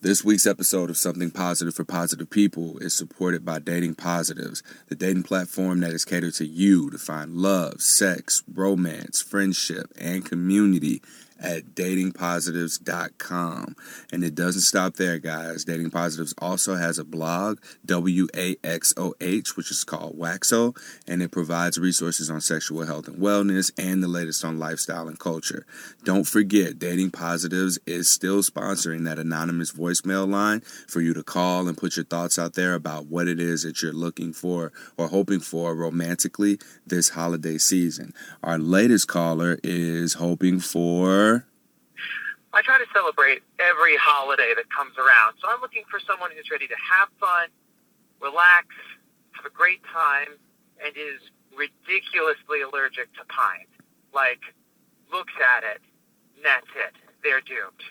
This week's episode of Something Positive for Positive People is supported by Dating Positives, the dating platform that is catered to you to find love, sex, romance, friendship, and community at datingpositives.com. And it doesn't stop there, guys. Dating Positives also has a blog, W A X O H, which is called Waxo, and it provides resources on sexual health and wellness and the latest on lifestyle and culture. Don't forget, Dating Positives is still sponsoring that anonymous voicemail line for you to call and put your thoughts out there about what it is that you're looking for or hoping for romantically this holiday season. Our latest caller is hoping for I try to celebrate every holiday that comes around. So I'm looking for someone who's ready to have fun, relax, have a great time, and is ridiculously allergic to pine. Like, looks at it, and that's it. They're doomed.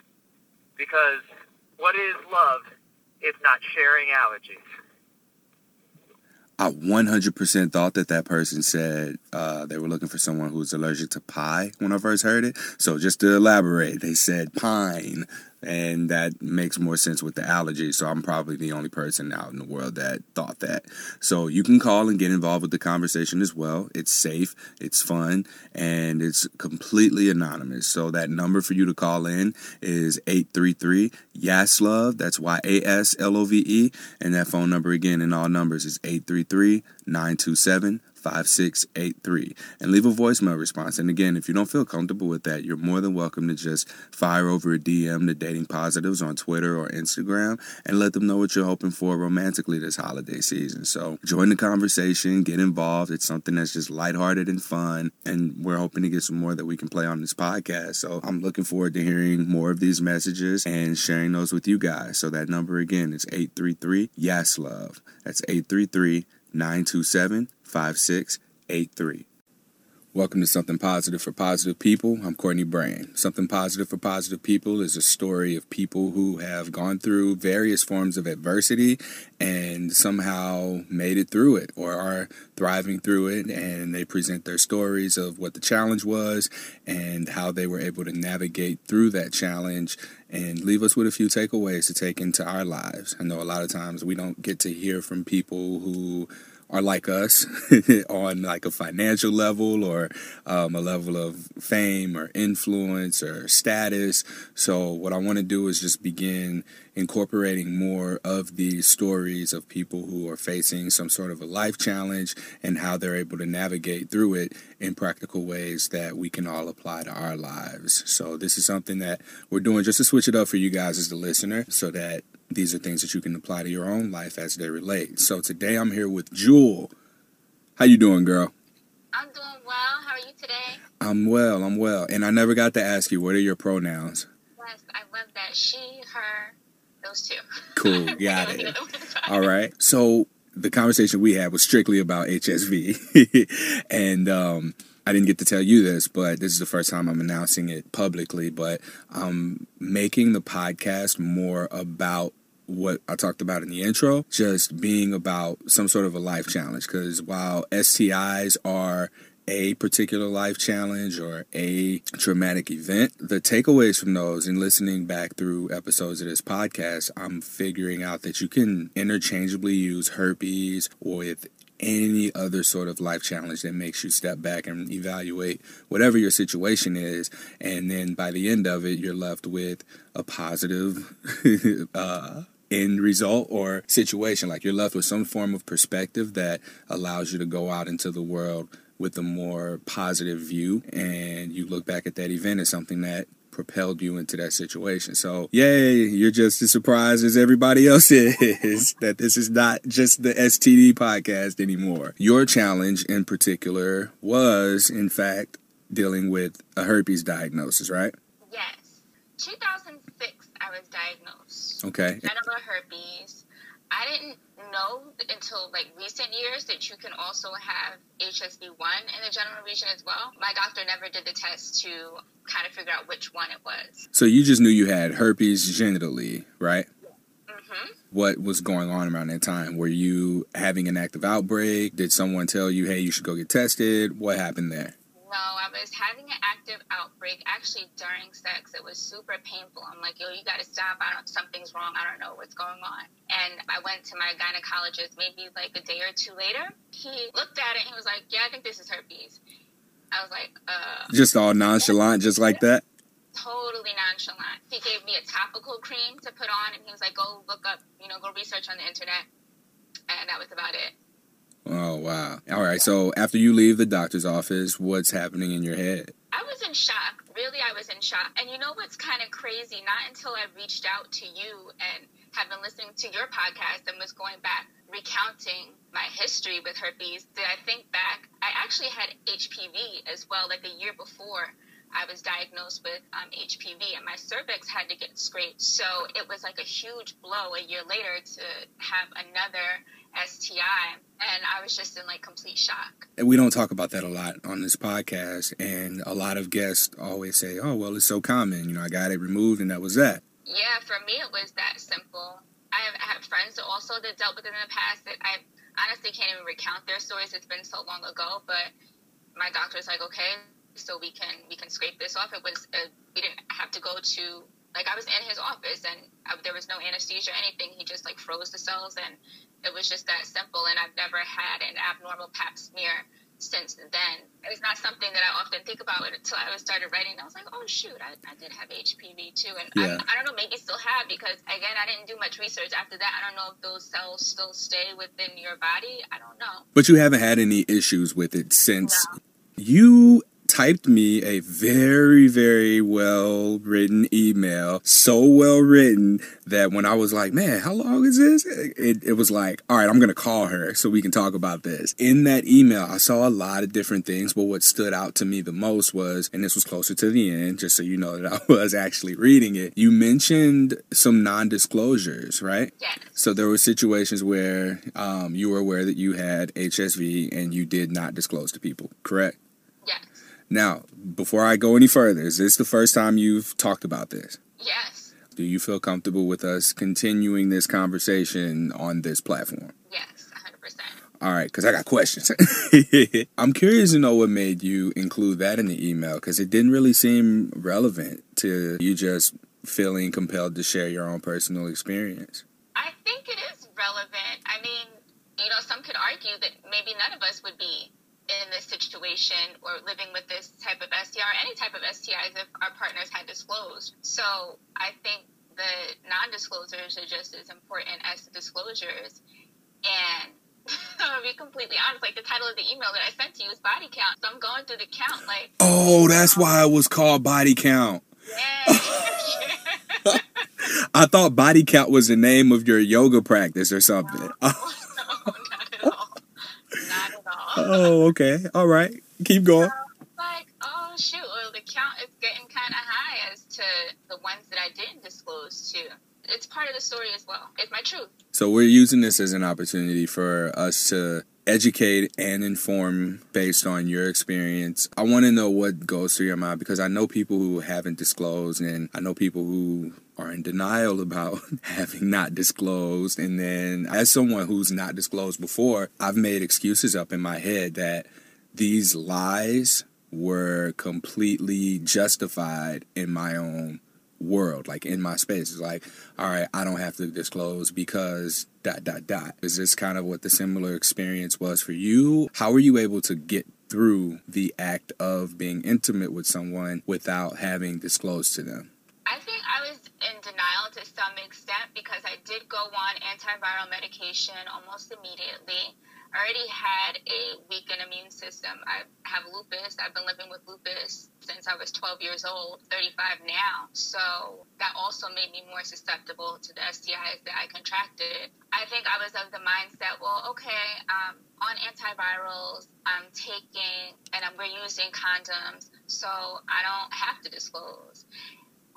Because what is love if not sharing allergies? I 100% thought that that person said uh, they were looking for someone who was allergic to pie when I first heard it. So just to elaborate, they said pine and that makes more sense with the allergy. So I'm probably the only person out in the world that thought that. So you can call and get involved with the conversation as well. It's safe, it's fun, and it's completely anonymous. So that number for you to call in is 833 YASLOVE. That's Y A S L O V E. And that phone number again in all numbers is 833 927 5683 and leave a voicemail response. And again, if you don't feel comfortable with that, you're more than welcome to just fire over a DM to Dating Positives on Twitter or Instagram and let them know what you're hoping for romantically this holiday season. So join the conversation, get involved. It's something that's just lighthearted and fun. And we're hoping to get some more that we can play on this podcast. So I'm looking forward to hearing more of these messages and sharing those with you guys. So that number again is 833 Yes Love. That's 833 927 5683. Welcome to Something Positive for Positive People. I'm Courtney Brame. Something Positive for Positive People is a story of people who have gone through various forms of adversity and somehow made it through it or are thriving through it. And they present their stories of what the challenge was and how they were able to navigate through that challenge and leave us with a few takeaways to take into our lives. I know a lot of times we don't get to hear from people who are like us on like a financial level or um, a level of fame or influence or status. So what I want to do is just begin incorporating more of these stories of people who are facing some sort of a life challenge and how they're able to navigate through it in practical ways that we can all apply to our lives. So this is something that we're doing just to switch it up for you guys as the listener so that these are things that you can apply to your own life as they relate. So today I'm here with Jewell. How you doing, girl? I'm doing well. How are you today? I'm well. I'm well. And I never got to ask you, what are your pronouns? Yes, I love that. She, her, those two. Cool. Got it. All right. So the conversation we had was strictly about HSV, and um, I didn't get to tell you this, but this is the first time I'm announcing it publicly. But I'm making the podcast more about what I talked about in the intro, just being about some sort of a life challenge. Because while STIs are a particular life challenge or a traumatic event, the takeaways from those and listening back through episodes of this podcast, I'm figuring out that you can interchangeably use herpes with any other sort of life challenge that makes you step back and evaluate whatever your situation is. And then by the end of it, you're left with a positive uh, end result or situation. Like you're left with some form of perspective that allows you to go out into the world with a more positive view. And you look back at that event as something that propelled you into that situation. So, yay, you're just as surprised as everybody else is that this is not just the STD podcast anymore. Your challenge in particular was, in fact, dealing with a herpes diagnosis, right? Yes. 2006, I was diagnosed. Okay. Genital herpes. I didn't know until like recent years that you can also have HSV1 in the genital region as well. My doctor never did the test to kind of figure out which one it was. So you just knew you had herpes genitally, right? hmm What was going on around that time? Were you having an active outbreak? Did someone tell you, hey, you should go get tested? What happened there? No, I was having an active outbreak actually during sex. It was super painful. I'm like, yo, you got to stop. I don't, something's wrong. I don't know what's going on. And I went to my gynecologist maybe like a day or two later. He looked at it and he was like, yeah, I think this is herpes. I was like, uh. Just all nonchalant, just like that? Totally nonchalant. He gave me a topical cream to put on and he was like, go look up, you know, go research on the internet. And that was about it. Oh wow! All right. So after you leave the doctor's office, what's happening in your head? I was in shock. Really, I was in shock. And you know what's kind of crazy? Not until I reached out to you and have been listening to your podcast and was going back recounting my history with herpes did I think back. I actually had HPV as well, like a year before. I was diagnosed with um, HPV and my cervix had to get scraped. So it was like a huge blow a year later to have another STI. And I was just in like complete shock. And we don't talk about that a lot on this podcast. And a lot of guests always say, oh, well, it's so common. You know, I got it removed and that was that. Yeah, for me, it was that simple. I have, I have friends also that dealt with it in the past that I honestly can't even recount their stories. It's been so long ago. But my doctor's like, okay, so we can we can scrape this off. It was a, we didn't have to go to like I was in his office and I, there was no anesthesia or anything. He just like froze the cells and it was just that simple. And I've never had an abnormal Pap smear since then. It's not something that I often think about until I was started writing. I was like, oh shoot, I, I did have HPV too, and yeah. I, I, don't know, maybe still have because again, I didn't do much research after that. I don't know if those cells still stay within your body. I don't know. But you haven't had any issues with it since no. you typed me a very, very well written email. So well written that when I was like, man, how long is this? It, it was like, all right, I'm going to call her so we can talk about this. In that email, I saw a lot of different things, but what stood out to me the most was, and this was closer to the end, just so you know that I was actually reading it, you mentioned some non disclosures, right? Yes. So there were situations where um, you were aware that you had HSV and you did not disclose to people, correct? Now, before I go any further, is this the first time you've talked about this? Yes. Do you feel comfortable with us continuing this conversation on this platform? Yes, 100%. All right, because I got questions. I'm curious to know what made you include that in the email because it didn't really seem relevant to you just feeling compelled to share your own personal experience. I think it is relevant. I mean, you know, some could argue that maybe none of us would be in this situation or living with this type of STI or any type of STIs if our partners had disclosed. So I think the non disclosures are just as important as the disclosures. And to be completely honest, like the title of the email that I sent to you is body count. So I'm going through the count like Oh, that's why it was called body count. Yeah. I thought body count was the name of your yoga practice or something. Oh, okay. All right. Keep going. like, oh shoot, well, the count is getting kind of high as to the ones that I didn't disclose to. It's part of the story as well. It's my truth. So we're using this as an opportunity for us to educate and inform based on your experience. I want to know what goes through your mind because I know people who haven't disclosed and I know people who are in denial about having not disclosed. And then, as someone who's not disclosed before, I've made excuses up in my head that these lies were completely justified in my own world, like in my space. It's like, all right, I don't have to disclose because dot dot dot. Is this kind of what the similar experience was for you? How were you able to get through the act of being intimate with someone without having disclosed to them? I think denial to some extent because I did go on antiviral medication almost immediately. I already had a weakened immune system. I have lupus. I've been living with lupus since I was 12 years old, 35 now. So that also made me more susceptible to the STIs that I contracted. I think I was of the mindset, well, okay, um, on antivirals, I'm taking and I'm, we're using condoms, so I don't have to disclose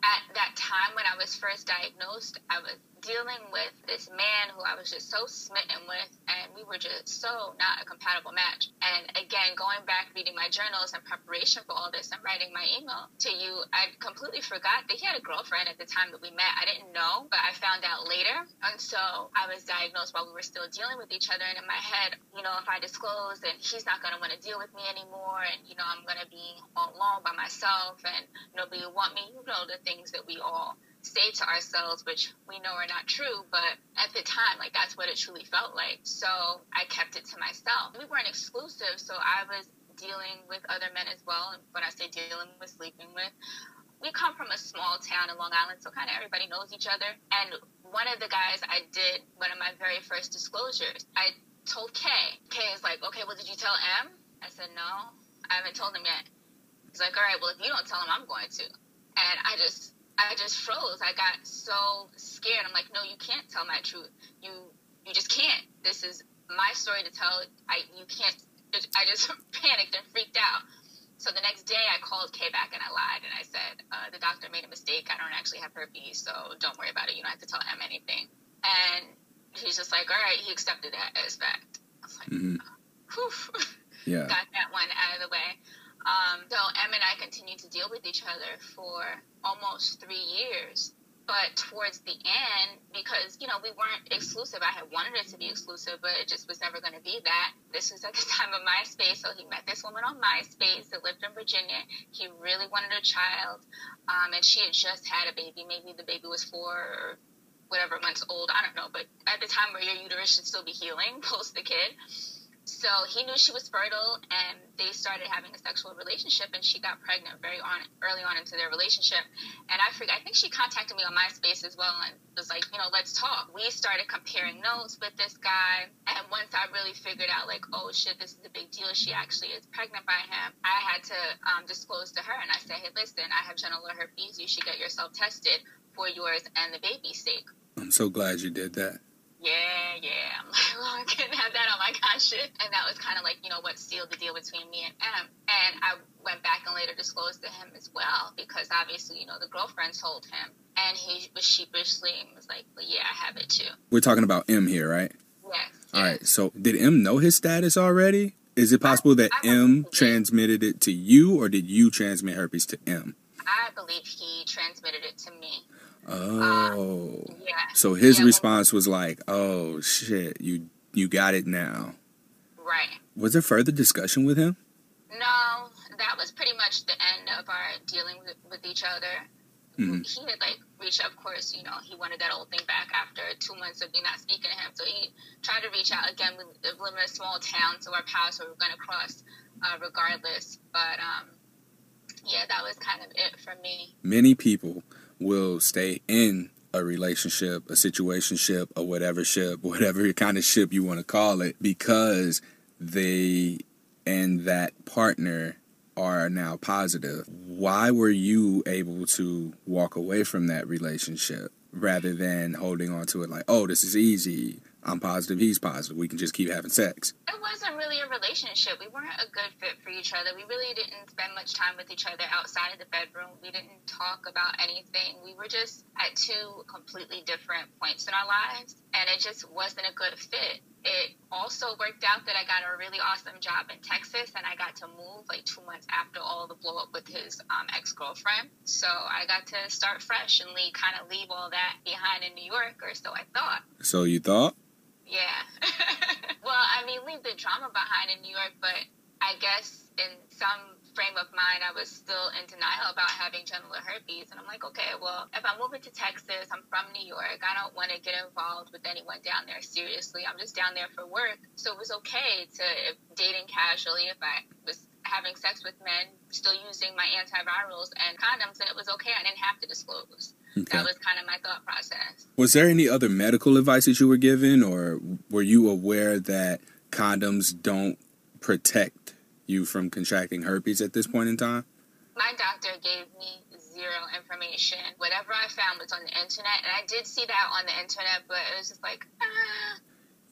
at that time when I was first diagnosed, I was dealing with this man who I was just so smitten with, and we were just so not a compatible match. And again, going back, reading my journals in preparation for all this and writing my email to you, I completely forgot that he had a girlfriend at the time that we met. I didn't know, but I found out later. And so I was diagnosed while we were still dealing with each other. And in my head, you know, if I disclose, then he's not going to want to deal with me anymore. And, you know, I'm going to be all alone by myself and nobody will want me. You know, the things that we all say to ourselves, which we know are not true, but at the time, like that's what it truly felt like. So I kept it to myself. We weren't exclusive, so I was dealing with other men as well. And when I say dealing with, sleeping with, we come from a small town in Long Island, so kind of everybody knows each other. And one of the guys I did one of my very first disclosures, I told Kay. Kay is like, okay, well, did you tell M? I said, no, I haven't told him yet. He's like, all right, well, if you don't tell him, I'm going to. And I just I just froze. I got so scared. I'm like, no, you can't tell my truth. You you just can't. This is my story to tell. I you can't. I just panicked and freaked out. So the next day, I called Kay back and I lied and I said uh, the doctor made a mistake. I don't actually have herpes, so don't worry about it. You don't have to tell him anything. And he's just like, all right. He accepted that as fact. I was like, mm-hmm. whew. Yeah. Got that one out of the way. Um, so Em and I continued to deal with each other for almost three years. But towards the end, because you know we weren't exclusive, I had wanted it to be exclusive, but it just was never going to be that. This was at the time of MySpace, so he met this woman on MySpace that lived in Virginia. He really wanted a child, um, and she had just had a baby. Maybe the baby was four or whatever months old. I don't know, but at the time where your uterus should still be healing post the kid. So he knew she was fertile, and they started having a sexual relationship, and she got pregnant very on early on into their relationship. And I forget, I think she contacted me on MySpace as well, and was like, you know, let's talk. We started comparing notes with this guy, and once I really figured out, like, oh shit, this is a big deal. She actually is pregnant by him. I had to um, disclose to her, and I said, hey, listen, I have genital herpes. You should get yourself tested for yours and the baby's sake. I'm so glad you did that yeah, yeah. I'm like, well, I couldn't have that on my conscience. And that was kind of like, you know, what sealed the deal between me and M. And I went back and later disclosed to him as well, because obviously, you know, the girlfriend told him. And he was sheepishly and was like, well, yeah, I have it too. We're talking about M here, right? Yes. All yes. right. So did M know his status already? Is it possible that I M transmitted it to you, or did you transmit herpes to M? I believe he transmitted it to me. Oh. Uh, yeah. So his yeah, response was like, "Oh shit, you you got it now." Right. Was there further discussion with him? No, that was pretty much the end of our dealing with, with each other. Mm-hmm. He had like reached, of course, you know, he wanted that old thing back after two months of me not speaking to him. So he tried to reach out again. We live in a small town, so our paths were going to cross uh, regardless. But um, yeah, that was kind of it for me. Many people will stay in a relationship, a situation ship, or whatever ship, whatever kind of ship you want to call it, because they and that partner are now positive. Why were you able to walk away from that relationship rather than holding on to it like, oh, this is easy? I'm positive, he's positive. We can just keep having sex. It wasn't really a relationship. We weren't a good fit for each other. We really didn't spend much time with each other outside of the bedroom. We didn't talk about anything. We were just at two completely different points in our lives, and it just wasn't a good fit. It also worked out that I got a really awesome job in Texas, and I got to move like two months after all the blow up with his um, ex girlfriend. So I got to start fresh and leave, kind of leave all that behind in New York, or so I thought. So you thought? Yeah. well, I mean, leave the drama behind in New York, but I guess in some frame of mind, I was still in denial about having genital herpes. And I'm like, okay, well, if I'm moving to Texas, I'm from New York. I don't want to get involved with anyone down there seriously. I'm just down there for work. So it was okay to dating casually if I was having sex with men, still using my antivirals and condoms, and it was okay. I didn't have to disclose. Okay. That was kind of my thought process. Was there any other medical advice that you were given, or were you aware that condoms don't protect you from contracting herpes at this point in time? My doctor gave me zero information. Whatever I found was on the internet, and I did see that on the internet, but it was just like, ah.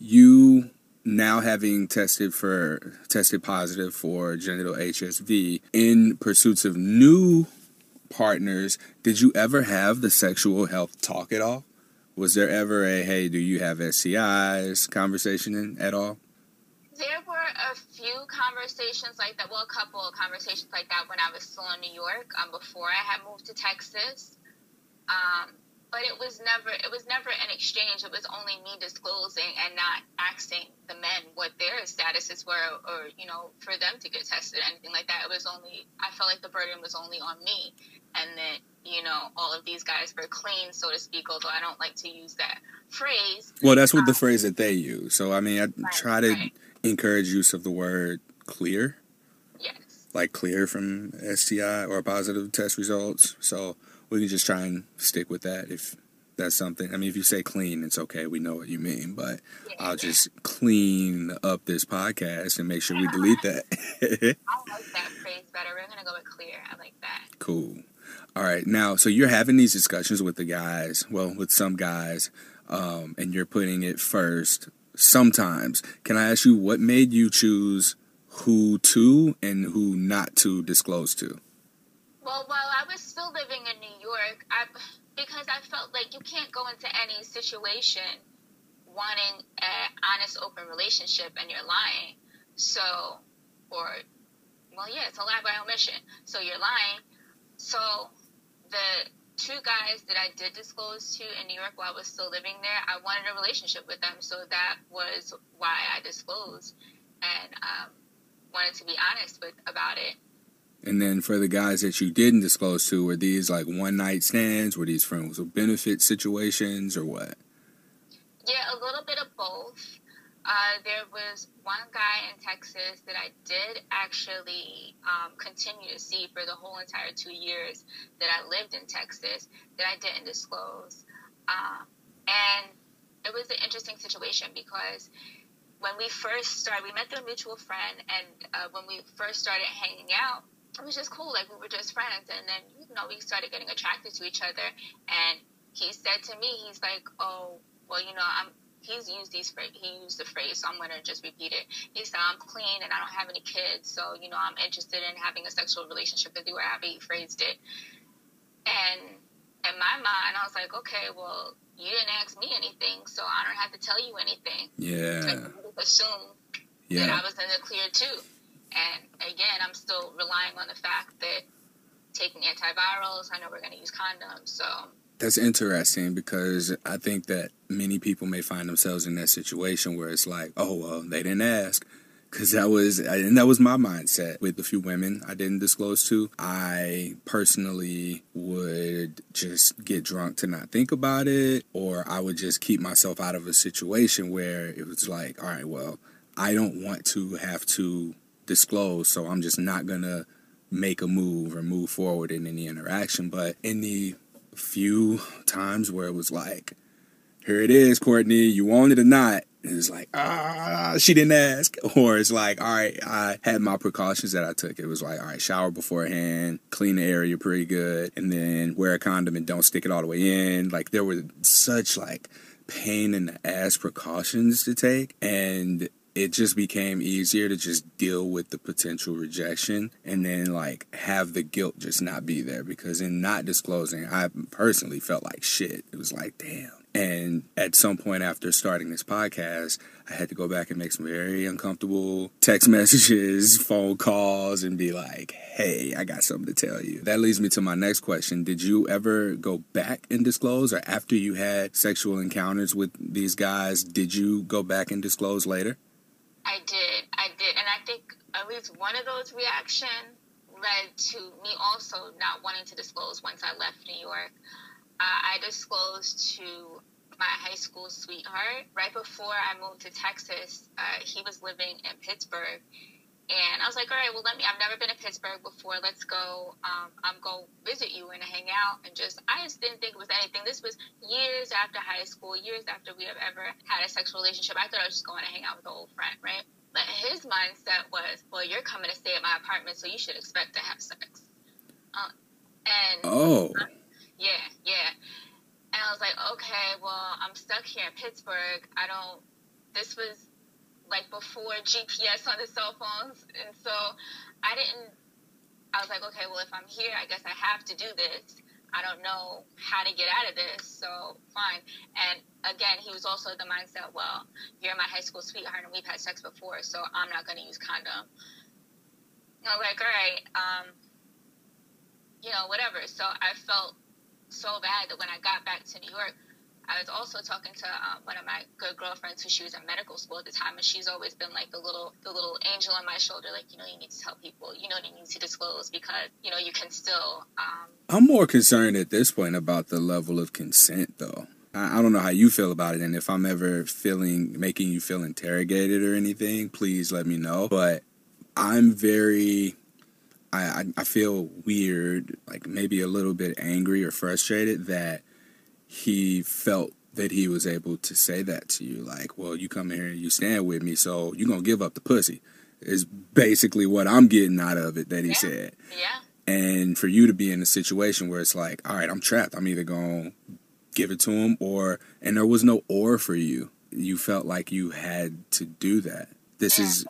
You now having tested for tested positive for genital HSV in pursuits of new partners, did you ever have the sexual health talk at all? Was there ever a hey, do you have STIs conversation at all? There were a few conversations like that. Well, a couple of conversations like that when I was still in New York, um, before I had moved to Texas. Um, but it was never it was never an exchange. It was only me disclosing and not asking the men what their statuses were, or you know, for them to get tested, or anything like that. It was only I felt like the burden was only on me, and that you know all of these guys were clean, so to speak. Although I don't like to use that phrase. Well, that's what um, the phrase that they use. So I mean, I right, try to right. encourage use of the word clear. Yes. Like clear from STI or positive test results. So we can just try and stick with that if that's something. I mean, if you say clean, it's okay. We know what you mean, but I'll just clean up this podcast and make sure we delete that. I like that phrase better. We're gonna go with clear. I like that. Cool. All right, now so you're having these discussions with the guys. Well, with some guys, um, and you're putting it first. Sometimes, can I ask you what made you choose who to and who not to disclose to? Well, while I was still living in New York, I because I felt like you can't go into any situation wanting an honest, open relationship and you're lying. So, or, well, yeah, it's a lie by omission. So you're lying. So the two guys that I did disclose to in New York while I was still living there, I wanted a relationship with them. So that was why I disclosed and um, wanted to be honest with about it. And then for the guys that you didn't disclose to, were these like one night stands? Were these friends with benefit situations or what? Yeah, a little bit of both. Uh, there was one guy in Texas that I did actually um, continue to see for the whole entire two years that I lived in Texas that I didn't disclose. Uh, and it was an interesting situation because when we first started, we met through a mutual friend, and uh, when we first started hanging out, it was just cool. Like we were just friends, and then you know we started getting attracted to each other. And he said to me, he's like, "Oh, well, you know, I'm." He's used these phrase. He used the phrase, so I'm gonna just repeat it. He said, "I'm clean and I don't have any kids, so you know I'm interested in having a sexual relationship with you." Or however he phrased it. And in my mind, I was like, "Okay, well, you didn't ask me anything, so I don't have to tell you anything." Yeah. Assume yeah. that I was in the clear too. And again, I'm still relying on the fact that taking antivirals, I know we're going to use condoms. So that's interesting because I think that many people may find themselves in that situation where it's like, oh, well, they didn't ask. Because that was, and that was my mindset with a few women I didn't disclose to. I personally would just get drunk to not think about it, or I would just keep myself out of a situation where it was like, all right, well, I don't want to have to disclose, so I'm just not gonna make a move or move forward in any interaction. But in the few times where it was like, here it is, Courtney, you want it or not? And it's like, ah, she didn't ask. Or it's like, all right, I had my precautions that I took. It was like, all right, shower beforehand, clean the area pretty good, and then wear a condom and don't stick it all the way in. Like, there were such like pain in the ass precautions to take. And it just became easier to just deal with the potential rejection and then like have the guilt just not be there because in not disclosing i personally felt like shit. It was like damn. And at some point after starting this podcast i had to go back and make some very uncomfortable text messages phone calls and be like hey i got something to tell you. That leads me to my next question. Did you ever go back and disclose or after you had sexual encounters with these guys did you go back and disclose later I did. I did. And I think at least one of those reactions led to me also not wanting to disclose once I left New York. Uh, I disclosed to my high school sweetheart right before I moved to Texas. Uh, he was living in Pittsburgh and I was like, all right, well, let me, I've never been to Pittsburgh before. Let's go. Um, I'm going to visit you and hang out. And just, I just didn't think it was anything. This was years after high school, years after we have ever had a sexual relationship. I thought I was just going to hang out with an old friend, right? But his mindset was, well, you're coming to stay at my apartment, so you should expect to have sex. Uh, and oh, yeah, yeah. And I was like, okay, well, I'm stuck here in Pittsburgh. I don't. This was like before GPS on the cell phones, and so I didn't I was like, okay, well, if I'm here, I guess I have to do this. I don't know how to get out of this, so fine. And again, he was also the mindset, well, you're my high school sweetheart and we've had sex before, so I'm not going to use condom. I was like, all right, um, you know, whatever. So I felt so bad that when I got back to New York, I was also talking to um, one of my good girlfriends who she was in medical school at the time, and she's always been like the little the little angel on my shoulder, like you know you need to tell people, you know you need to disclose because you know you can still. Um, I'm more concerned at this point about the level of consent, though. I, I don't know how you feel about it, and if I'm ever feeling making you feel interrogated or anything, please let me know. But I'm very I, I feel weird, like maybe a little bit angry or frustrated that he felt that he was able to say that to you. Like, well, you come here and you stand with me, so you're to give up the pussy, is basically what I'm getting out of it that he yeah. said. Yeah. And for you to be in a situation where it's like, all right, I'm trapped. I'm either to give it to him or, and there was no or for you. You felt like you had to do that. This yeah. is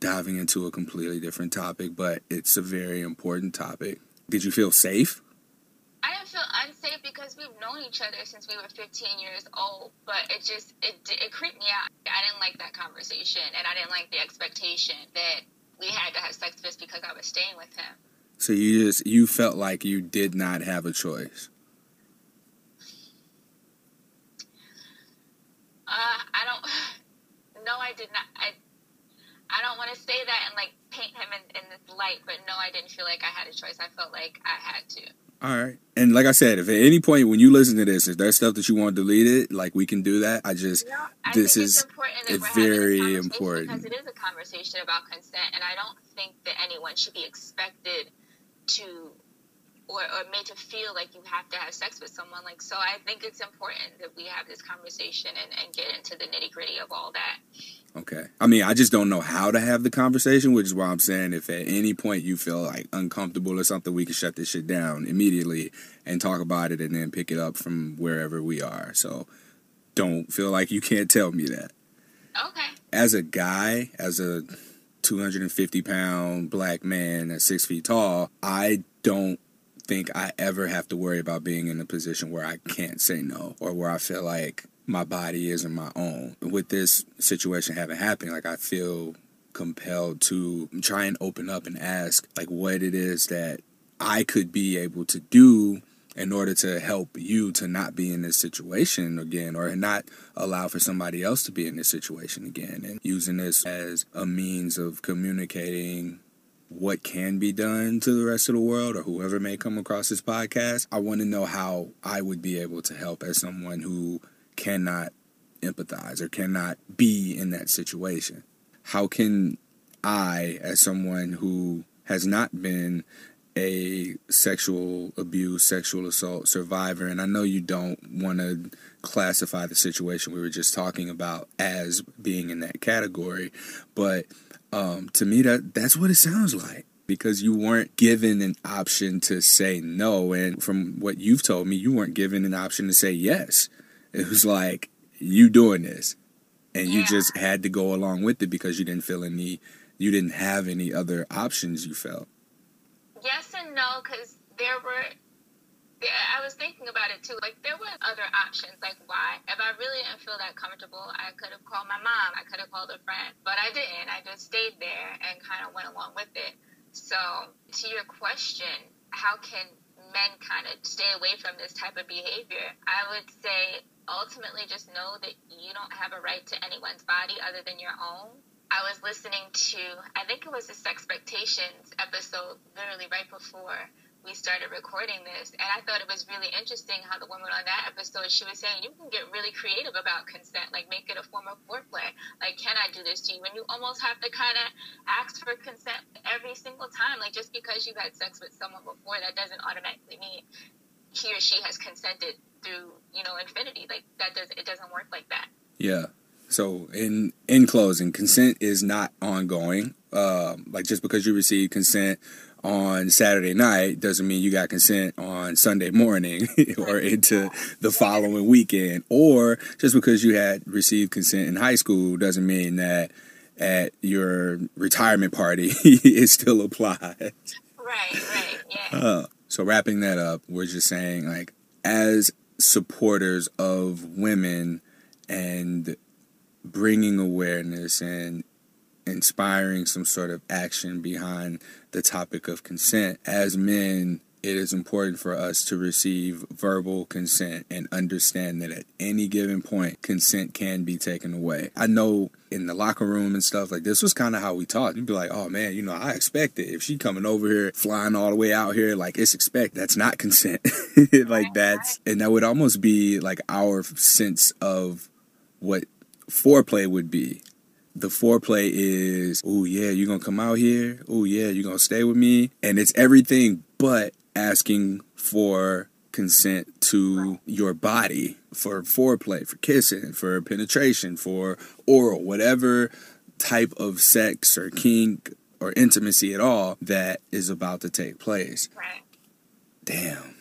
diving into a completely different topic, but it's a very important topic. Did you feel safe? I didn't feel unsafe because we've known each other since we were 15 years old, but it just it it creeped me out. I didn't like that conversation, and I didn't like the expectation that we had to have sex just because I was staying with him. So you just you felt like you did not have a choice. Uh, I don't. No, I did not. I I don't want to say that and like paint him in, in this light, but no, I didn't feel like I had a choice. I felt like I had to. All right. And like I said, if at any point when you listen to this, if there's stuff that you want deleted, like we can do that. I just no, I this is it's very important because it is a conversation about consent, and I don't think that anyone should be expected to or, or made to feel like you have to have sex with someone. Like so, I think it's important that we have this conversation and, and get into the nitty gritty of all that. Okay. I mean, I just don't know how to have the conversation, which is why I'm saying if at any point you feel like uncomfortable or something, we can shut this shit down immediately and talk about it and then pick it up from wherever we are. So don't feel like you can't tell me that. Okay. As a guy, as a 250 pound black man at six feet tall, I don't think I ever have to worry about being in a position where I can't say no or where I feel like my body isn't my own. With this situation having happened, like I feel compelled to try and open up and ask like what it is that I could be able to do in order to help you to not be in this situation again or not allow for somebody else to be in this situation again and using this as a means of communicating what can be done to the rest of the world or whoever may come across this podcast. I want to know how I would be able to help as someone who cannot empathize or cannot be in that situation? How can I, as someone who has not been a sexual abuse, sexual assault survivor, and I know you don't want to classify the situation we were just talking about as being in that category, but um, to me that that's what it sounds like because you weren't given an option to say no, and from what you've told me, you weren't given an option to say yes. It was like you doing this, and yeah. you just had to go along with it because you didn't feel any, you didn't have any other options. You felt. Yes and no, because there were. Yeah, I was thinking about it too. Like there were other options. Like why? If I really didn't feel that comfortable, I could have called my mom. I could have called a friend, but I didn't. I just stayed there and kind of went along with it. So to your question, how can men kind of stay away from this type of behavior? I would say ultimately just know that you don't have a right to anyone's body other than your own. I was listening to, I think it was the Sexpectations episode, literally right before we started recording this. And I thought it was really interesting how the woman on that episode, she was saying, you can get really creative about consent, like make it a form of foreplay. Like, can I do this to you? And you almost have to kind of ask for consent every single time. Like, just because you've had sex with someone before, that doesn't automatically mean he or she has consented through you know infinity like that does it doesn't work like that yeah so in in closing consent is not ongoing uh, like just because you receive consent on Saturday night doesn't mean you got consent on Sunday morning or into the following weekend. Or just because you had received consent in high school doesn't mean that at your retirement party it still applies. Right, right, yeah. Uh, so wrapping that up, we're just saying like as supporters of women and bringing awareness and inspiring some sort of action behind the topic of consent as men it is important for us to receive verbal consent and understand that at any given point, consent can be taken away. I know in the locker room and stuff, like this was kind of how we talked. You'd be like, oh man, you know, I expect it. If she coming over here, flying all the way out here, like it's expect. That's not consent. like that's, and that would almost be like our sense of what foreplay would be the foreplay is, oh yeah, you're gonna come out here. Oh yeah, you're gonna stay with me. And it's everything but asking for consent to your body for foreplay, for kissing, for penetration, for oral, whatever type of sex or kink or intimacy at all that is about to take place. Right. Damn.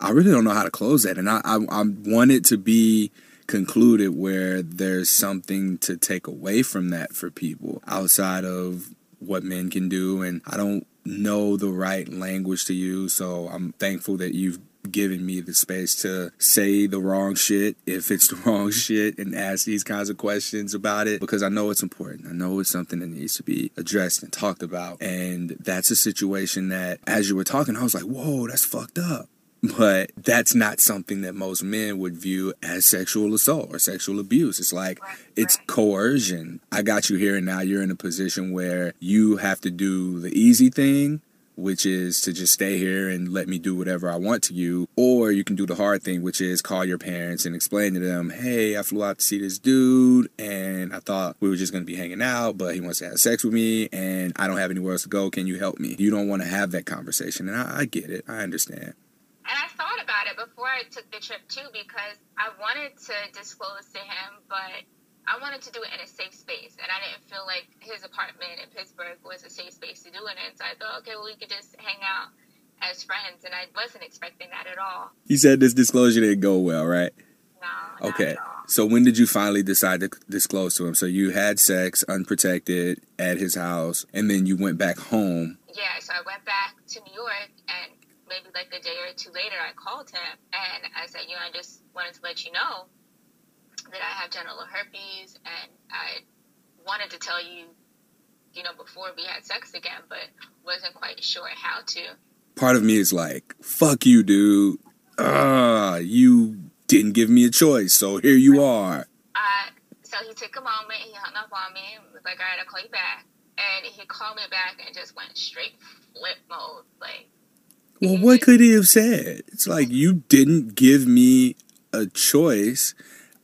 I really don't know how to close that. And I, I, I want it to be concluded where there's something to take away from that for people outside of what men can do. And I don't know the right language to use. So I'm thankful that you've given me the space to say the wrong shit if it's the wrong shit and ask these kinds of questions about it because I know it's important. I know it's something that needs to be addressed and talked about. And that's a situation that, as you were talking, I was like, whoa, that's fucked up. But that's not something that most men would view as sexual assault or sexual abuse. It's like it's coercion. I got you here and now you're in a position where you have to do the easy thing, which is to just stay here and let me do whatever I want to you. Or you can do the hard thing, which is call your parents and explain to them, hey, I flew out to see this dude and I thought we were just going to be hanging out, but he wants to have sex with me and I don't have anywhere else to go. Can you help me? You don't want to have that conversation. And I, I get it. I understand. And I thought about it before I took the trip too because I wanted to disclose to him, but I wanted to do it in a safe space. And I didn't feel like his apartment in Pittsburgh was a safe space to do it in. So I thought, okay, well, we could just hang out as friends. And I wasn't expecting that at all. You said this disclosure didn't go well, right? No. Okay. So when did you finally decide to disclose to him? So you had sex unprotected at his house, and then you went back home. Yeah. So I went back to New York, and maybe like a day or two later, I called him and I said, you know, I just wanted to let you know that I have genital herpes, and I wanted to tell you, you know, before we had sex again, but wasn't quite sure how to. Part of me is like, fuck you, dude. Ah, uh, you didn't give me a choice, so here you are. Uh, so he took a moment, he hung up on me, was like, all right, I'll call you back. And he called me back and just went straight flip mode. Like, well, what could he have said? It's like you didn't give me a choice.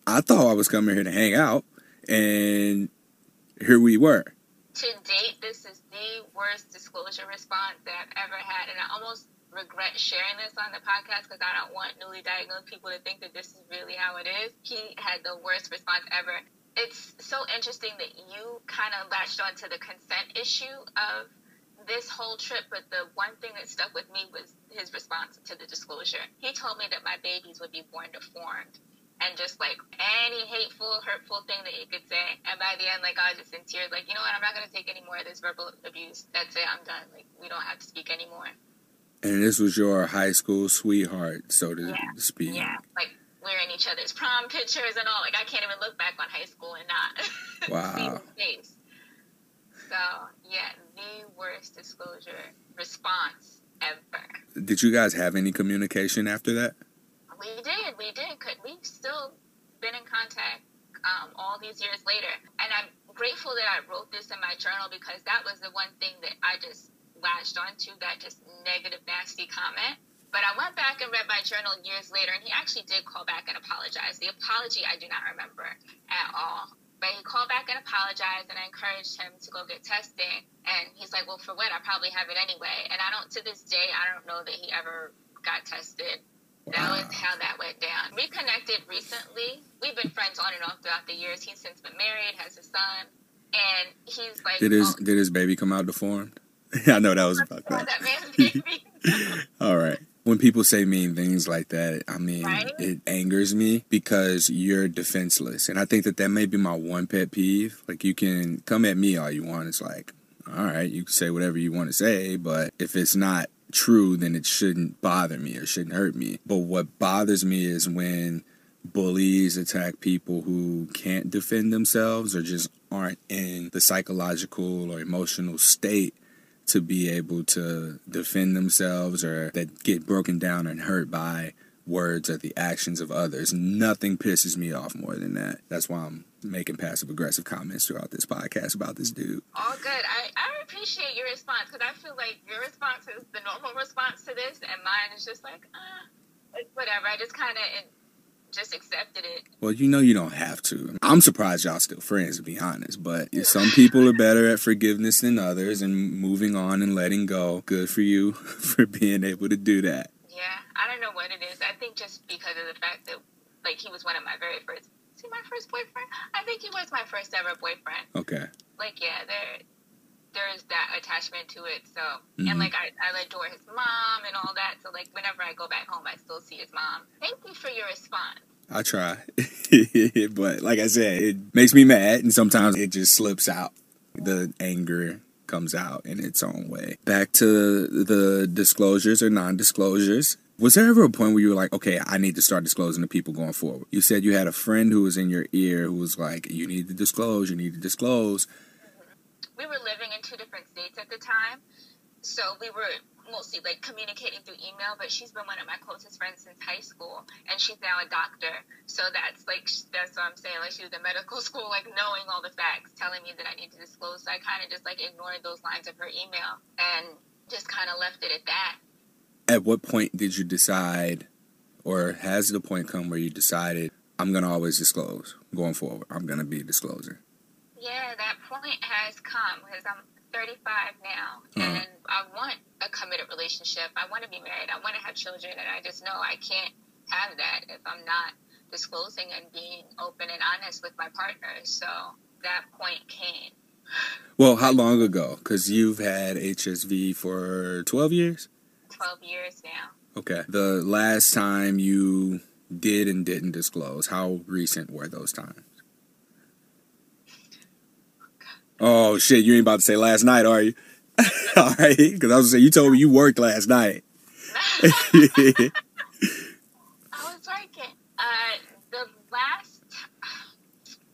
I thought I was coming here to hang out, and here we were. To date, this is the worst disclosure response that I've ever had, and I almost regret sharing this on the podcast because I don't want newly diagnosed people to think that this is really how it is. He had the worst response ever. It's so interesting that you kind of latched onto the consent issue of this whole trip, but the one thing that stuck with me was his response to the disclosure. He told me that my babies would be born deformed and just like any hateful, hurtful thing that he could say. And by the end, like I was just in tears, like, you know what, I'm not gonna take any more of this verbal abuse. That's it, I'm done. Like we don't have to speak anymore. And this was your high school sweetheart, so to yeah. speak. Yeah. Like we're in each other's prom pictures and all. Like I can't even look back on high school and not wow. see his face. So yeah, the worst disclosure response ever. Did you guys have any communication after that? We did, we did. We've still been in contact um, all these years later, and I'm grateful that I wrote this in my journal because that was the one thing that I just latched onto that just negative, nasty comment. But I went back and read my journal years later, and he actually did call back and apologize. The apology I do not remember at all. But he called back and apologized, and I encouraged him to go get testing. And he's like, "Well, for what? I probably have it anyway." And I don't, to this day, I don't know that he ever got tested. That was how that went down. We connected recently. We've been friends on and off throughout the years. He's since been married, has a son, and he's like, "Did his oh, did his baby come out deformed?" I know that was about that. that man's baby. All right when people say mean things like that, I mean, right? it angers me because you're defenseless. And I think that that may be my one pet peeve. Like, you can come at me all you want. It's like, all right, you can say whatever you want to say, but if it's not true, then it shouldn't bother me or shouldn't hurt me. But what bothers me is when bullies attack people who can't defend themselves or just aren't in the psychological or emotional state to be able to defend themselves or that get broken down and hurt by words or the actions of others. Nothing pisses me off more than that. That's why I'm making passive aggressive comments throughout this podcast about this dude. All good. I, I appreciate your response because I feel like your response is the normal response to this, and mine is just like, uh, like whatever. I just kind of just accepted it. Well, you know you don't have to. I'm surprised y'all still friends, to be honest. But some people are better at forgiveness than others and moving on and letting go. Good for you for being able to do that. Yeah, I don't know what it is. I think just because of the fact that, like, he was one of my very first. Is he my first boyfriend? I think he was my first ever boyfriend. Okay. Like, yeah, there, there's that attachment to it. So, mm-hmm. and like, I, I adore his mom and all that. So, like, whenever I go back home, I still see his mom. Thank you for your response. I try, but like I said, it makes me mad, and sometimes it just slips out. The anger comes out in its own way. Back to the disclosures or non disclosures. Was there ever a point where you were like, okay, I need to start disclosing to people going forward? You said you had a friend who was in your ear who was like, you need to disclose, you need to disclose. We were living in two different states at the time. So we were mostly like communicating through email, but she's been one of my closest friends since high school, and she's now a doctor. So that's like that's what I'm saying. Like she was in medical school, like knowing all the facts, telling me that I need to disclose. So I kind of just like ignored those lines of her email and just kind of left it at that. At what point did you decide, or has the point come where you decided I'm gonna always disclose going forward? I'm gonna be a discloser. Yeah, that point has come because I'm 35 now, uh-huh. and I want a committed relationship. I want to be married. I want to have children, and I just know I can't have that if I'm not disclosing and being open and honest with my partner. So that point came. Well, how long ago? Because you've had HSV for 12 years? 12 years now. Okay. The last time you did and didn't disclose, how recent were those times? Oh shit! You ain't about to say last night, are you? All right, because I was gonna say you told me you worked last night. I was working. Uh, the last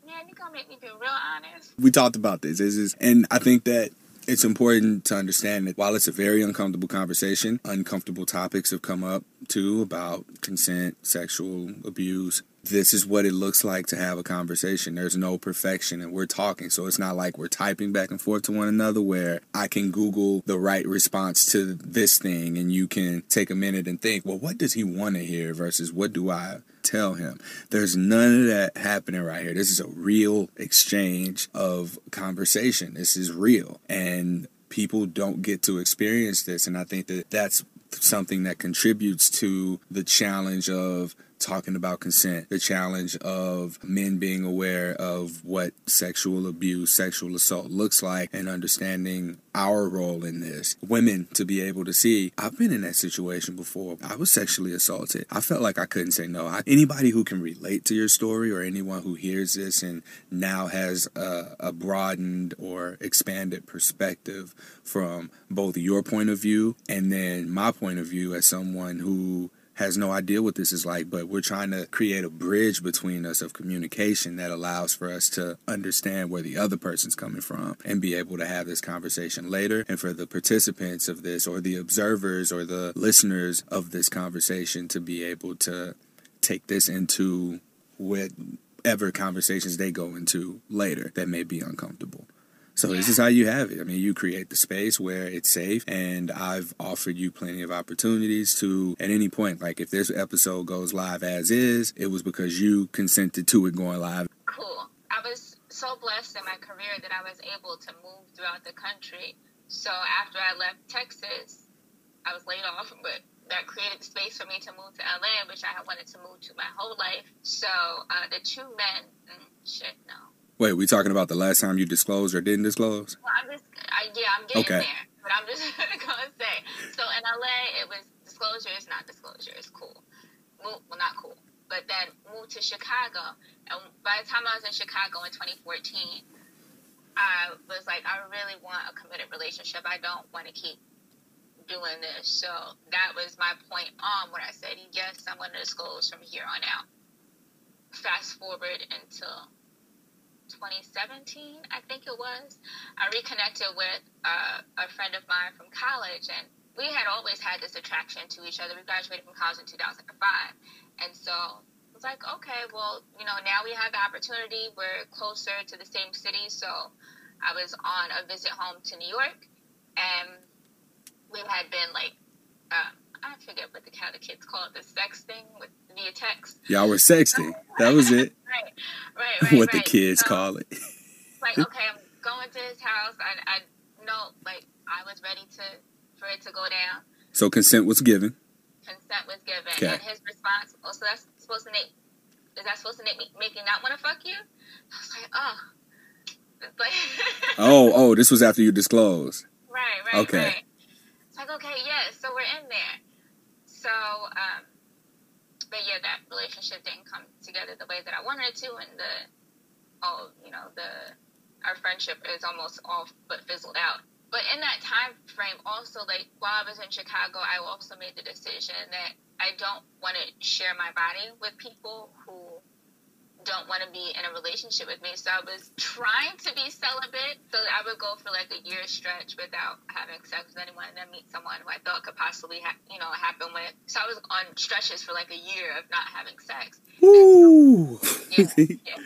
man, you gonna make me be real honest. We talked about this. This is, and I think that it's important to understand that while it's a very uncomfortable conversation, uncomfortable topics have come up too about consent, sexual abuse, this is what it looks like to have a conversation. There's no perfection and we're talking. So it's not like we're typing back and forth to one another where I can Google the right response to this thing and you can take a minute and think, well, what does he want to hear versus what do I tell him? There's none of that happening right here. This is a real exchange of conversation. This is real. And people don't get to experience this. And I think that that's something that contributes to the challenge of talking about consent, the challenge of men being aware of what sexual abuse, sexual assault looks like, and understanding our role in this. Women to be able to see, I've been in that situation before. I was sexually assaulted. I felt like I couldn't say no. I, anybody who can relate to your story or anyone who hears this and now has a, a broadened or expanded perspective from both your point of view and then my point of view as someone who has no idea what this is like, but we're trying to create a bridge between us of communication that allows for us to understand where the other person's coming from and be able to have this conversation later. And for the participants of this, or the observers, or the listeners of this conversation to be able to take this into whatever conversations they go into later that may be uncomfortable. So yeah. this is how you have it. I mean, you create the space where it's safe, and I've offered you plenty of opportunities to, at any point, like if this episode goes live as is, it was because you consented to it going live. Cool. I was so blessed in my career that I was able to move throughout the country. So after I left Texas, I was laid off, but that created space for me to move to LA, which I had wanted to move to my whole life. So uh, the two men, mm, shit, no. Wait, we talking about the last time you disclosed or didn't disclose? Well, I'm just, I, yeah, I'm getting okay. there, but I'm just gonna say. So in LA, it was disclosure is not disclosure. It's cool. Well, not cool. But then moved to Chicago, and by the time I was in Chicago in 2014, I was like, I really want a committed relationship. I don't want to keep doing this. So that was my point on when I said, yes, I'm going to disclose from here on out. Fast forward until 2017, I think it was. I reconnected with uh, a friend of mine from college, and we had always had this attraction to each other. We graduated from college in 2005. And so I was like, okay, well, you know, now we have the opportunity. We're closer to the same city. So I was on a visit home to New York, and we had been like, uh, I forget what the how the kids call it, the sexting with via text. Y'all were sexting. That was it. right, right, right. what right. the kids so, call it. like, okay, I'm going to his house. I, I know, like, I was ready to for it to go down. So consent was given. Consent was given, Okay. and his response. Oh, so that's supposed to make. Is that supposed to make me make me not want to fuck you? I was like, oh. Like, Oh, oh, this was after you disclosed. Right, right, Okay. right. It's like, okay, yeah, so we're in there. So, um, but yeah, that relationship didn't come together the way that I wanted it to, and the, oh, you know, the, our friendship is almost all but fizzled out. But in that time frame, also, like, while I was in Chicago, I also made the decision that I don't want to share my body with people who don't want to be in a relationship with me. So I was trying to be celibate. So I would go for like a year stretch without having sex with anyone and then meet someone who I thought could possibly, ha- you know, happen with. So I was on stretches for like a year of not having sex. Woo! Yeah. yeah.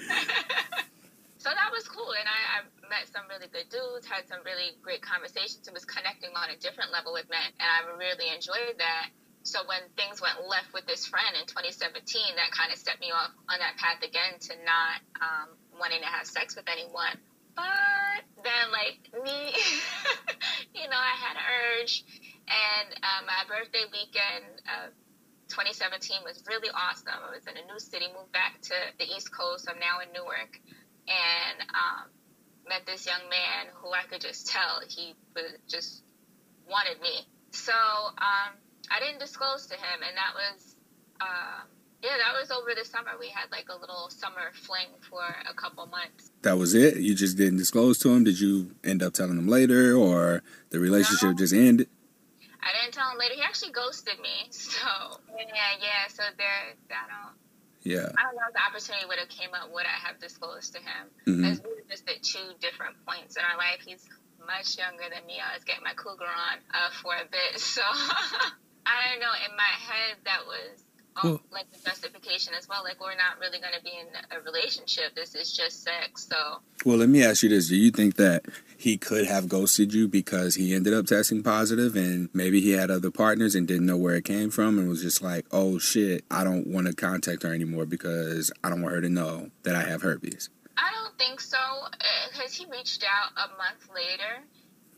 so that was cool. And I, I met some really good dudes, had some really great conversations, and was connecting on a different level with men. And I really enjoyed that. So when things went left with this friend in 2017, that kind of set me off on that path again to not um, wanting to have sex with anyone. But then, like me, you know, I had an urge, and um, my birthday weekend of 2017 was really awesome. I was in a new city, moved back to the East Coast. I'm now in Newark, and um, met this young man who I could just tell he was just wanted me. So um, I didn't disclose to him, and that was, uh, yeah, that was over the summer. We had like a little summer fling for a couple months. That was it. You just didn't disclose to him. Did you end up telling him later, or the relationship No. just ended? I didn't tell him later. He actually ghosted me. So yeah, yeah. So there, I don't, Yeah. I don't know if the opportunity would have came up. Would I have disclosed to him? Because we were just at two different points in our life. He's much younger than me. I was getting my cougar on uh, for a bit, so I don't know. In my head, that was oh, Well- like the justification as well. Like we're not really going to be in a relationship. This is just sex. So Well, let me ask you this: Do you think that he could have ghosted you because he ended up testing positive, and maybe he had other partners and didn't know where it came from, and was just like, "Oh shit, I don't want to contact her anymore because I don't want her to know that I have herpes." I don't think so eh, because he reached out a month later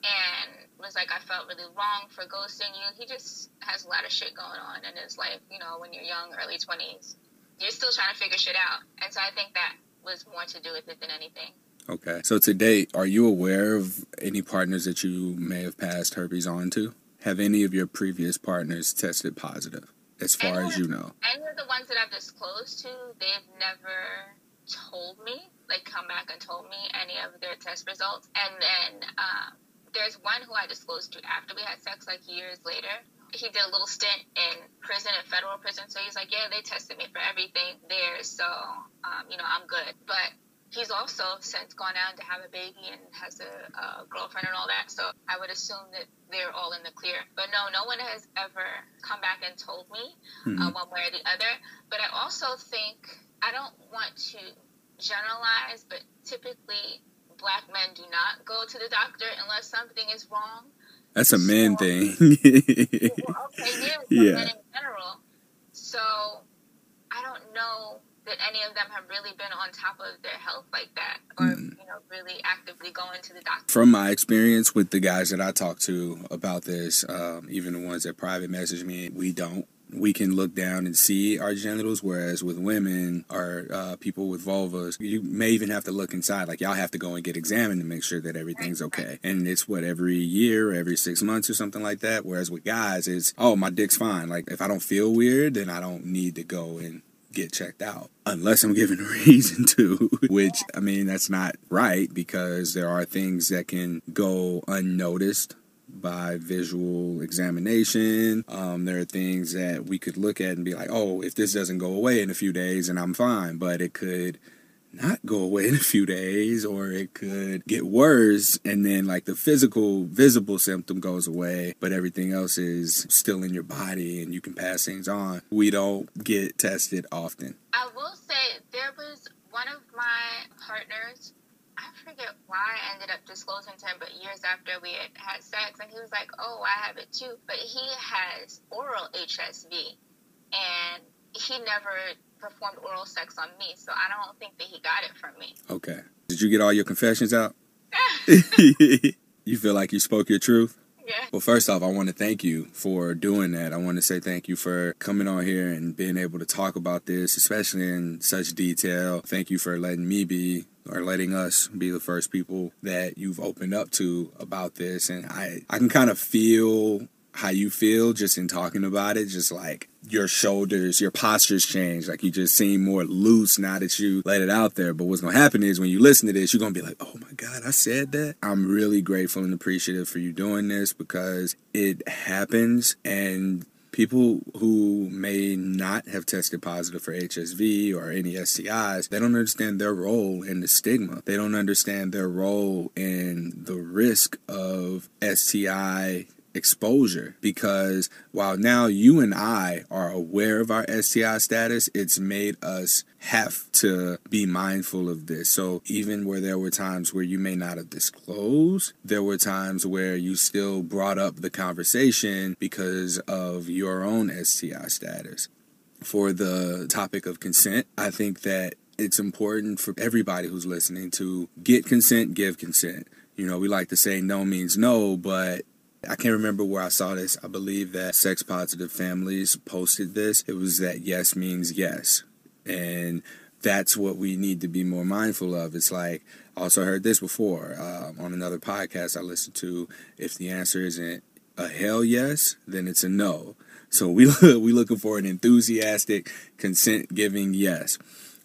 and was like, I felt really wrong for ghosting you. He just has a lot of shit going on in his life. You know, when you're young, early 20s, you're still trying to figure shit out. And so I think that was more to do with it than anything. Okay. So today, are you aware of any partners that you may have passed herpes on to? Have any of your previous partners tested positive, as far as you know? Any of the ones that I've disclosed to, they've never told me, like come back and told me any of their test results. And then um, there's one who I disclosed to after we had sex, like years later. He did a little stint in prison, in federal prison. So he's like, yeah, they tested me for everything there. So, um, you know, I'm good. But he's also since gone out to have a baby and has a, a girlfriend and all that. So I would assume that they're all in the clear. But no, no one has ever come back and told me uh, Mhm. one way or the other. But I also think I don't want to generalize, but typically black men do not go to the doctor unless something is wrong. That's a man So- thing. Well, okay, yeah, Yeah. in general. So I don't know that any of them have really been on top of their health like that, or Mm. you know, really actively going to the doctor. From my experience with the guys that I talk to about this, um, even the ones that private message me, we don't. We can look down and see our genitals, whereas with women or uh, people with vulvas, you may even have to look inside. Like y'all have to go and get examined to make sure that everything's okay. And it's what every year, every six months or something like that. Whereas with guys, it's oh my dick's fine. Like if I don't feel weird, then I don't need to go and get checked out unless I'm given a reason to, which I mean, that's not right because there are things that can go unnoticed by visual examination. Um, there are things that we could look at and be like, oh, if this doesn't go away in a few days, and I'm fine, but it could not go away in a few days or it could get worse and then like the physical visible symptom goes away but everything else is still in your body and you can pass things on. We don't get tested often. I will say there was one of my partners i forget why i ended up disclosing to him but years after we had had sex and he was like oh i have it too but he has oral hsv and he never performed oral sex on me, so I don't think that he got it from me. Okay. Did you get all your confessions out? you feel like you spoke your truth? Yeah. Well, first off, I want to thank you for doing that. I want to say thank you for coming on here and being able to talk about this, especially in such detail. Thank you for letting me be or letting us be the first people that you've opened up to about this. And I, I can kind of feel how you feel just in talking about it, just like your shoulders, your postures change. Like you just seem more loose now that you let it out there. But what's gonna happen is when you listen to this, you're gonna be like, oh my God, I said that. I'm really grateful and appreciative for you doing this because it happens and people who may not have tested positive for HSV or any STIs, they don't understand their role in the stigma. They don't understand their role in the risk of STI exposure because while now you and I are aware of our STI status, it's made us have to be mindful of this. So even where there were times where you may not have disclosed, there were times where you still brought up the conversation because of your own STI status. For the topic of consent, I think that it's important for everybody who's listening to get consent, give consent. You know, we like to say no means no, but I can't remember where I saw this. I believe that Sex Positive Families posted this. It was that yes means yes. And that's what we need to be more mindful of. It's like, I also heard this before um, on another podcast I listened to. If the answer isn't a hell yes, then it's a no. So we we looking for an enthusiastic, consent giving yes.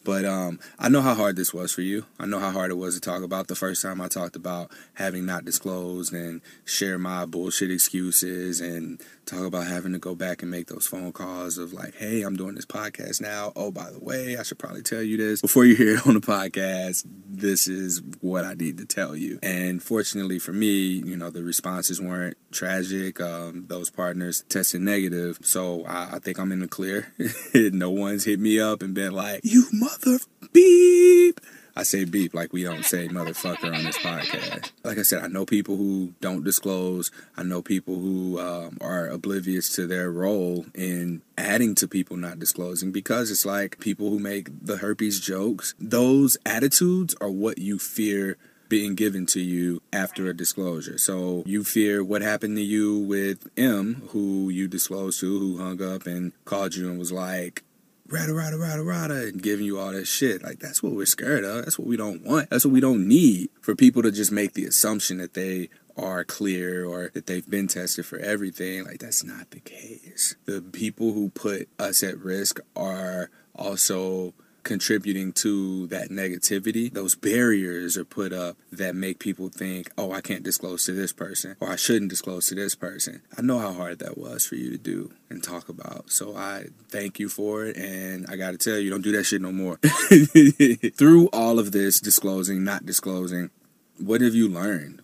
But um, I know how hard this was for you. I know how hard it was to talk about the first time I talked about having not disclosed and share my bullshit excuses and talk about having to go back and make those phone calls of like, hey, I'm doing this podcast now. Oh, by the way, I should probably tell you this before you hear it on the podcast. This is what I need to tell you. And fortunately for me, you know, the responses weren't tragic. Um, those partners tested negative. So I, I think I'm in the clear. no one's hit me up and been like, you mother beep I say beep like we don't say motherfucker on this podcast. Like I said, I know people who don't disclose. I know people who um, are oblivious to their role in adding to people not disclosing because it's like people who make the herpes jokes. Those attitudes are what you fear being given to you after a disclosure. So you fear what happened to you with M, who you disclosed to, who hung up and called you and was like, rada rada rada rada and giving you all that shit. Like that's what we're scared of. That's what we don't want. That's what we don't need for people to just make the assumption that they are clear or that they've been tested for everything. Like that's not the case. The people who put us at risk are also contributing to that negativity. Those barriers are put up that make people think, oh, I can't disclose to this person or I shouldn't disclose to this person. I know how hard that was for you to do and talk about. So I thank you for it. And I got to tell you, don't do that shit no more. Through all of this disclosing, not disclosing, what have you learned?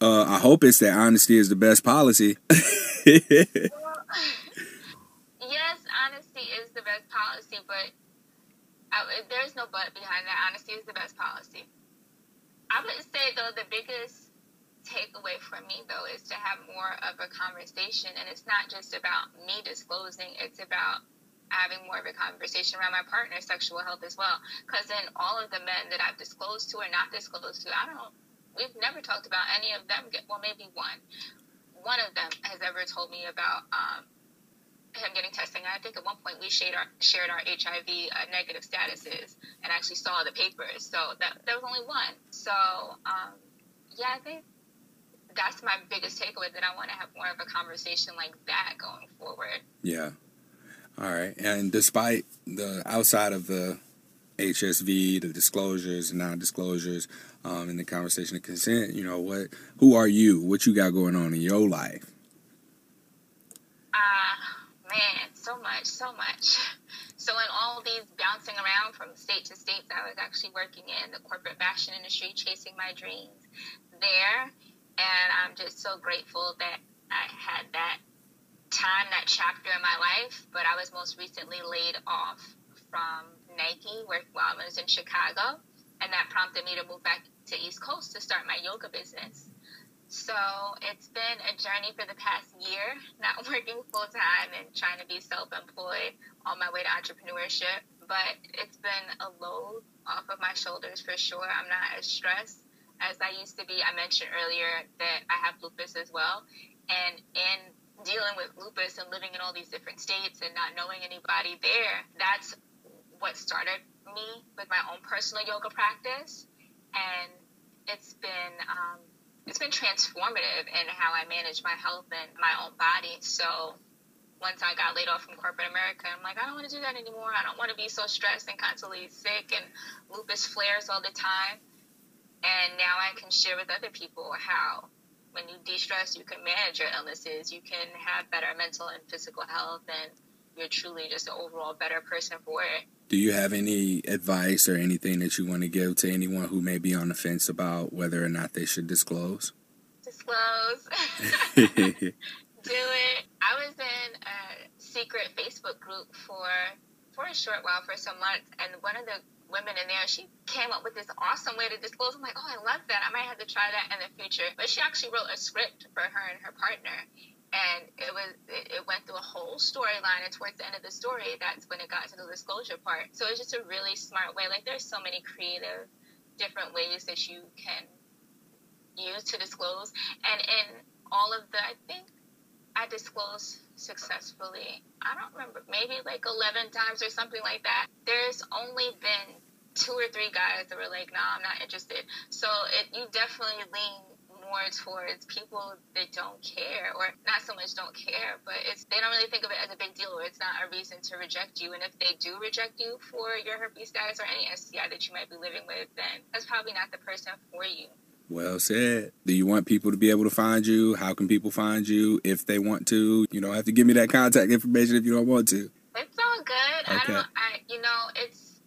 Uh, I hope it's that honesty is the best policy. policy, but I, there's no but behind that. Honesty is the best policy. I would say though the biggest takeaway from me though is to have more of a conversation, and it's not just about me disclosing. It's about having more of a conversation around my partner's sexual health as well. Because in all of the men that I've disclosed to or not disclosed to, I don't. We've never talked about any of them. Well, maybe one. One of them has ever told me about um, him getting testing. I think at one point we shared our shared our HIV uh, negative statuses and actually saw the papers. So that there was only one. So um, yeah, I think that's my biggest takeaway. That I want to have more of a conversation like that going forward. Yeah. All right, and despite the outside of the HSV, the disclosures, non-disclosures, um, and the conversation of consent, you know what? Who are you? What you got going on in your life? Uh, man, so much, so much. So in all these bouncing around from state to state, I was actually working in the corporate fashion industry, chasing my dreams there, and I'm just so grateful that I had that time, that chapter in my life. But I was most recently laid off from Nike, where while I was in Chicago, and that prompted me to move back to East Coast to start my yoga business. So it's been a journey for the past year, not working full time and trying to be self employed on my way to entrepreneurship. But it's been a load off of my shoulders for sure. I'm not as stressed as I used to be. I mentioned earlier that I have lupus as well. And in dealing with lupus and living in all these different states and not knowing anybody there, that's what started me with my own personal yoga practice, and it's been um, it's been transformative in how I manage my health and my own body. So once I got laid off from corporate America, I'm like, I don't want to do that anymore. I don't want to be so stressed and constantly sick and lupus flares all the time. And now I can share with other people how when you de-stress, you can manage your illnesses, you can have better mental and physical health, and you're truly just an overall better person for it. Do you have any advice or anything that you want to give to anyone who may be on the fence about whether or not they should disclose? Disclose. Do it. I was in a secret Facebook group for for a short while, for some months, and one of the women in there, she came up with this awesome way to disclose. I'm like, oh, I love that. I might have to try that in the future. But she actually wrote a script for her and her partner and it was it, went through a whole storyline and towards the end of the story that's when it got to the disclosure part. So it's just a really smart way like there's so many creative different ways that you can use to disclose. And in all of the i think i disclosed successfully i don't remember maybe like 11 times or something like that. There's only been two or three guys that were like nah i'm not interested. So it you definitely lean more towards people that don't care, or not so much don't care, but it's they don't really think of it as a big deal, or it's not a reason to reject you. And if they do reject you for your herpes status or any STI that you might be living with, then that's probably not the person for you. Well said. Do you want people to be able to find you? How can people find you if they want to? You don't have to give me that contact information if you don't want to. It's all good. Okay. I don't. I you know it's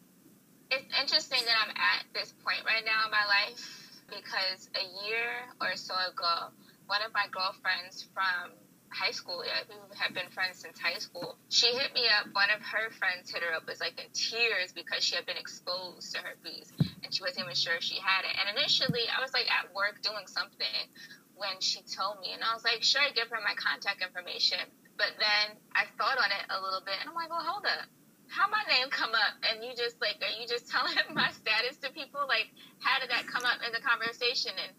it's interesting that I'm at this point right now in my life because a year or so ago, one of my girlfriends from high school, yeah, we have been friends since high school. She hit me up. One of her friends hit her up, was like in tears because she had been exposed to herpes and she wasn't even sure she had it. And initially, I was like at work doing something when she told me, and I was like, sure, I give her my contact information. But then I thought on it a little bit, and I'm like, well, hold up how my name come up? And you just like are you just telling my status to people? Like how did that come up in the conversation? And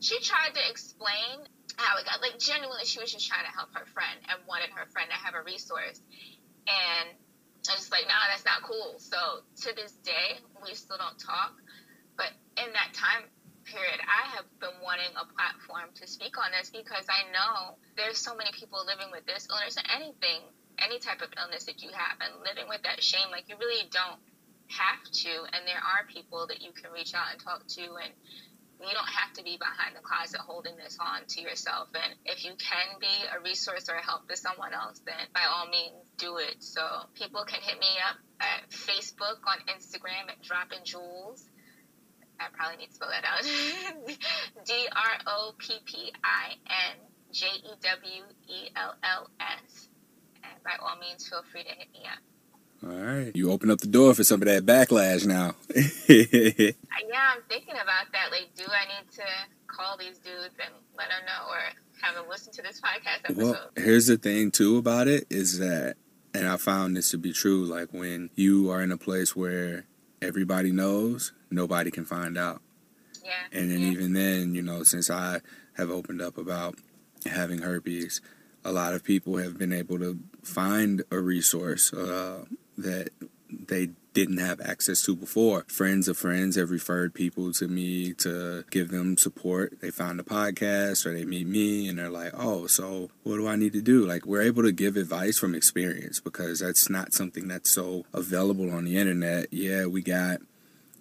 she tried to explain how it got like genuinely she was just trying to help her friend and wanted her friend to have a resource. And I was like nah that's not cool. So to this day we still don't talk. But in that time period I have been wanting a platform to speak on this because I know there's so many people living with this illness or anything any type of illness that you have and living with that shame like you really don't have to and there are people that you can reach out and talk to and you don't have to be behind the closet holding this on to yourself and if you can be a resource or a help to someone else then by all means do it. So people can hit me up at facebook on instagram at dropping jewels. I probably need to spell that out. D R by all means, feel free to hit me up. All right. You open up the door for some of that backlash now. yeah, I'm thinking about that. Like, do I need to call these dudes and let them know or have them listen to this podcast episode? Well, here's the thing, too, about it is that, and I found this to be true, like when you are in a place where everybody knows, nobody can find out. Yeah. And then yeah. even then, you know, since I have opened up about having herpes, a lot of people have been able to find a resource uh, that they didn't have access to before. Friends of friends have referred people to me to give them support. They find a podcast or they meet me and they're like, oh, so what do I need to do? Like, we're able to give advice from experience because that's not something that's so available on the internet. Yeah, we got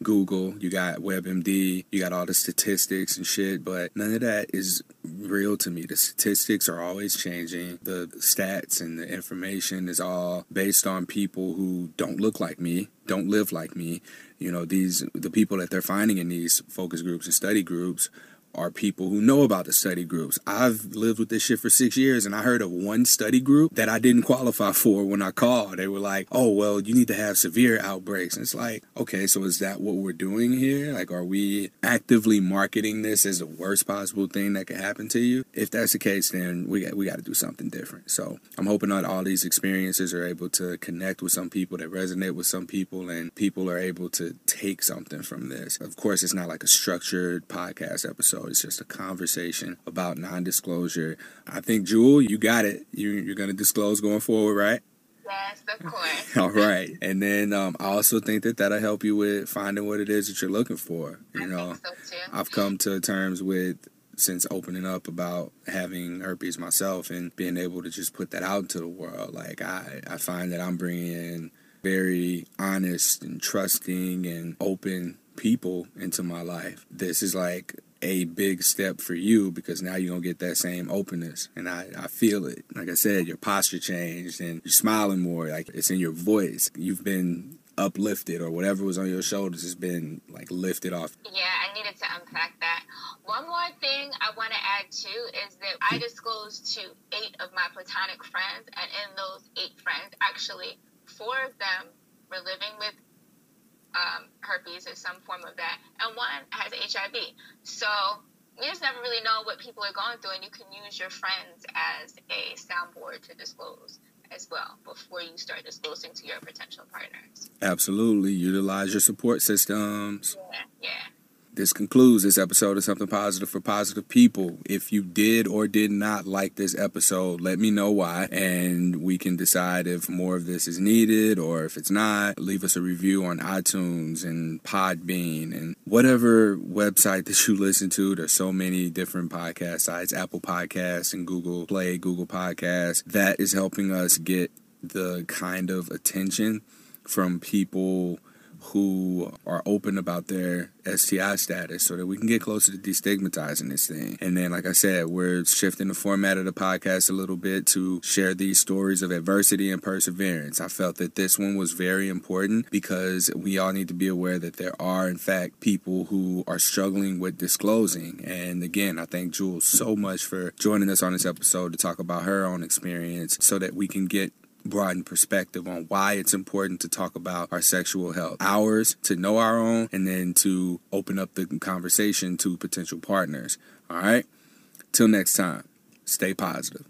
Google, you got WebMD, you got all the statistics and shit, but none of that is real to me. The statistics are always changing. The stats and the information is all based on people who don't look like me, don't live like me. You know, these the people that they're finding in these focus groups and study groups are people who know about the study groups. I've lived with this shit for six years and I heard of one study group that I didn't qualify for when I called. They were like, oh, well, you need to have severe outbreaks. And it's like, okay, so is that what we're doing here? Like, are we actively marketing this as the worst possible thing that could happen to you? If that's the case, then we got, we got to do something different. So I'm hoping that all these experiences are able to connect with some people that resonate with some people and people are able to take something from this. Of course, it's not like a structured podcast episode it's just a conversation about non-disclosure. I think Jewell, you got it. You, you're going to disclose going forward, right? Yes, of course. All right, and then um, I also think that that'll help you with finding what it is that you're looking for. You I know, so I've come to terms with since opening up about having herpes myself and being able to just put that out into the world. Like I, I find that I'm bringing in very honest and trusting and open people into my life. This is like a big step for you because now you're gonna get that same openness. And I, I feel it. Like i said your posture changed and you're smiling more. Like it's in your voice. You've been uplifted or whatever was on your shoulders has been like lifted off. Yeah i needed to unpack that. One more thing i want to add too is that i disclosed to eight of my platonic friends and in those eight friends actually four of them were living with um, herpes or some form of that, and one has HIV. So you just never really know what people are going through, and you can use your friends as a soundboard to disclose as well before you start disclosing to your potential partners. Absolutely. Utilize your support systems. Yeah, yeah. This concludes this episode of Something Positive for Positive People. If you did or did not like this episode, let me know why, and we can decide if more of this is needed or if it's not. Leave us a review on iTunes and Podbean and whatever website that you listen to. There's so many different podcast sites Apple Podcasts and Google Play, Google Podcasts. That is helping us get the kind of attention from people who are open about their STI status so that we can get closer to destigmatizing this thing. And then, like I said, we're shifting the format of the podcast a little bit to share these stories of adversity and perseverance. I felt that this one was very important because we all need to be aware that there are, in fact, people who are struggling with disclosing. And again, I thank Jewell so much for joining us on this episode to talk about her own experience so that we can get broaden perspective on why it's important to talk about our sexual health. Ours to know our own and then to open up the conversation to potential partners. All right? Till next time, stay positive.